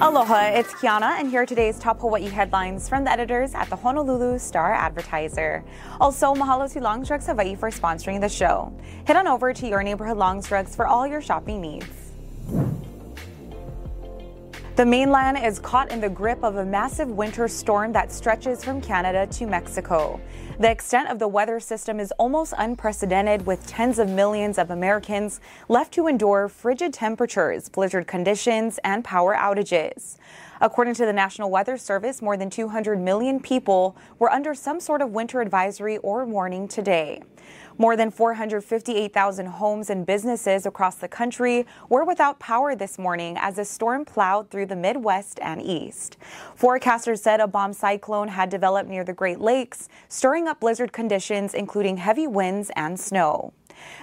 Aloha, it's Kiana, and here are today's top Hawaii headlines from the editors at the Honolulu Star Advertiser. Also, mahalo to Longs Drugs Hawaii for sponsoring the show. Head on over to your neighborhood Longs Drugs for all your shopping needs. The mainland is caught in the grip of a massive winter storm that stretches from Canada to Mexico. The extent of the weather system is almost unprecedented, with tens of millions of Americans left to endure frigid temperatures, blizzard conditions, and power outages. According to the National Weather Service, more than 200 million people were under some sort of winter advisory or warning today. More than 458,000 homes and businesses across the country were without power this morning as the storm plowed through the Midwest and East. Forecasters said a bomb cyclone had developed near the Great Lakes, stirring up blizzard conditions, including heavy winds and snow.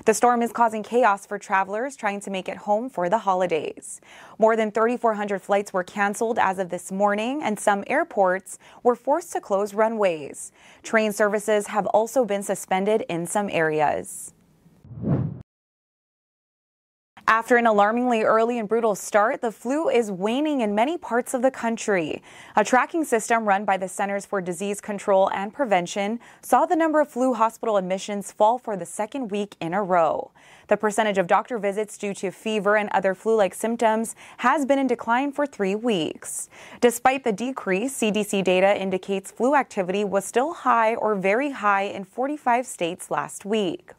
The storm is causing chaos for travelers trying to make it home for the holidays. More than 3,400 flights were canceled as of this morning, and some airports were forced to close runways. Train services have also been suspended in some areas. After an alarmingly early and brutal start, the flu is waning in many parts of the country. A tracking system run by the Centers for Disease Control and Prevention saw the number of flu hospital admissions fall for the second week in a row. The percentage of doctor visits due to fever and other flu like symptoms has been in decline for three weeks. Despite the decrease, CDC data indicates flu activity was still high or very high in 45 states last week.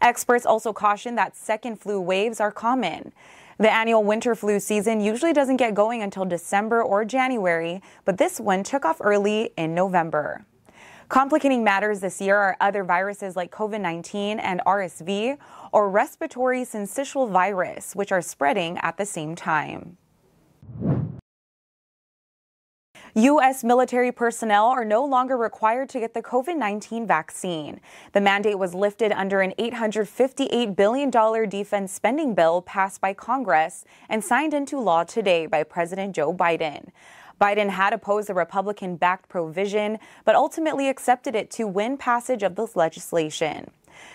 Experts also caution that second flu waves are common. The annual winter flu season usually doesn't get going until December or January, but this one took off early in November. Complicating matters this year are other viruses like COVID 19 and RSV or respiratory syncytial virus, which are spreading at the same time. U.S. military personnel are no longer required to get the COVID 19 vaccine. The mandate was lifted under an $858 billion defense spending bill passed by Congress and signed into law today by President Joe Biden. Biden had opposed the Republican backed provision, but ultimately accepted it to win passage of this legislation.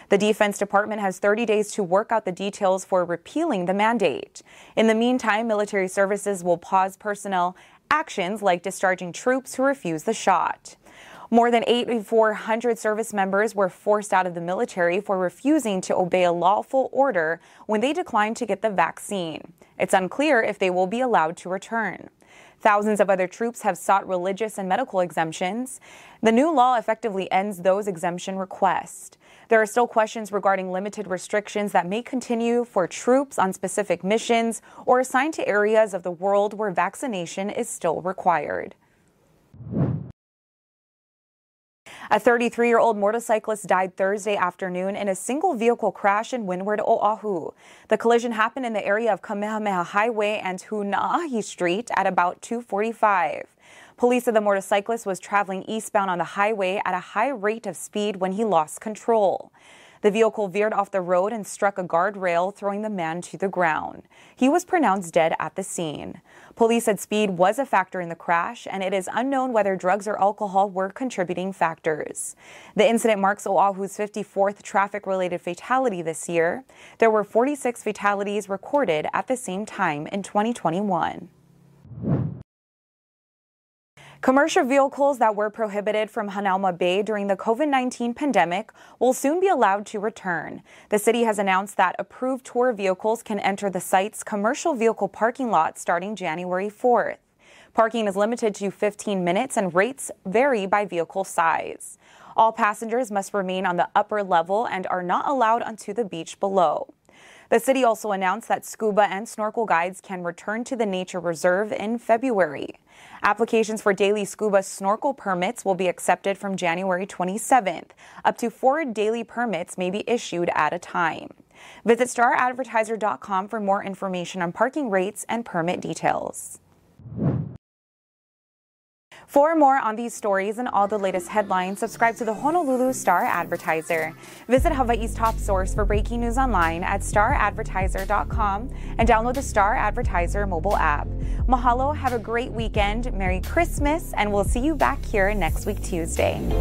The Defense Department has 30 days to work out the details for repealing the mandate. In the meantime, military services will pause personnel actions like discharging troops who refuse the shot. More than 8,400 service members were forced out of the military for refusing to obey a lawful order when they declined to get the vaccine. It's unclear if they will be allowed to return. Thousands of other troops have sought religious and medical exemptions. The new law effectively ends those exemption requests. There are still questions regarding limited restrictions that may continue for troops on specific missions or assigned to areas of the world where vaccination is still required. A 33 year old motorcyclist died Thursday afternoon in a single vehicle crash in Windward, Oahu. The collision happened in the area of Kamehameha Highway and Hunaahi Street at about 245. Police said the motorcyclist was traveling eastbound on the highway at a high rate of speed when he lost control. The vehicle veered off the road and struck a guardrail, throwing the man to the ground. He was pronounced dead at the scene. Police said speed was a factor in the crash, and it is unknown whether drugs or alcohol were contributing factors. The incident marks Oahu's 54th traffic related fatality this year. There were 46 fatalities recorded at the same time in 2021. Commercial vehicles that were prohibited from Hanauma Bay during the COVID 19 pandemic will soon be allowed to return. The city has announced that approved tour vehicles can enter the site's commercial vehicle parking lot starting January 4th. Parking is limited to 15 minutes and rates vary by vehicle size. All passengers must remain on the upper level and are not allowed onto the beach below. The city also announced that scuba and snorkel guides can return to the nature reserve in February. Applications for daily scuba snorkel permits will be accepted from January 27th. Up to four daily permits may be issued at a time. Visit staradvertiser.com for more information on parking rates and permit details. For more on these stories and all the latest headlines, subscribe to the Honolulu Star Advertiser. Visit Hawaii's top source for breaking news online at staradvertiser.com and download the Star Advertiser mobile app. Mahalo, have a great weekend, Merry Christmas, and we'll see you back here next week, Tuesday.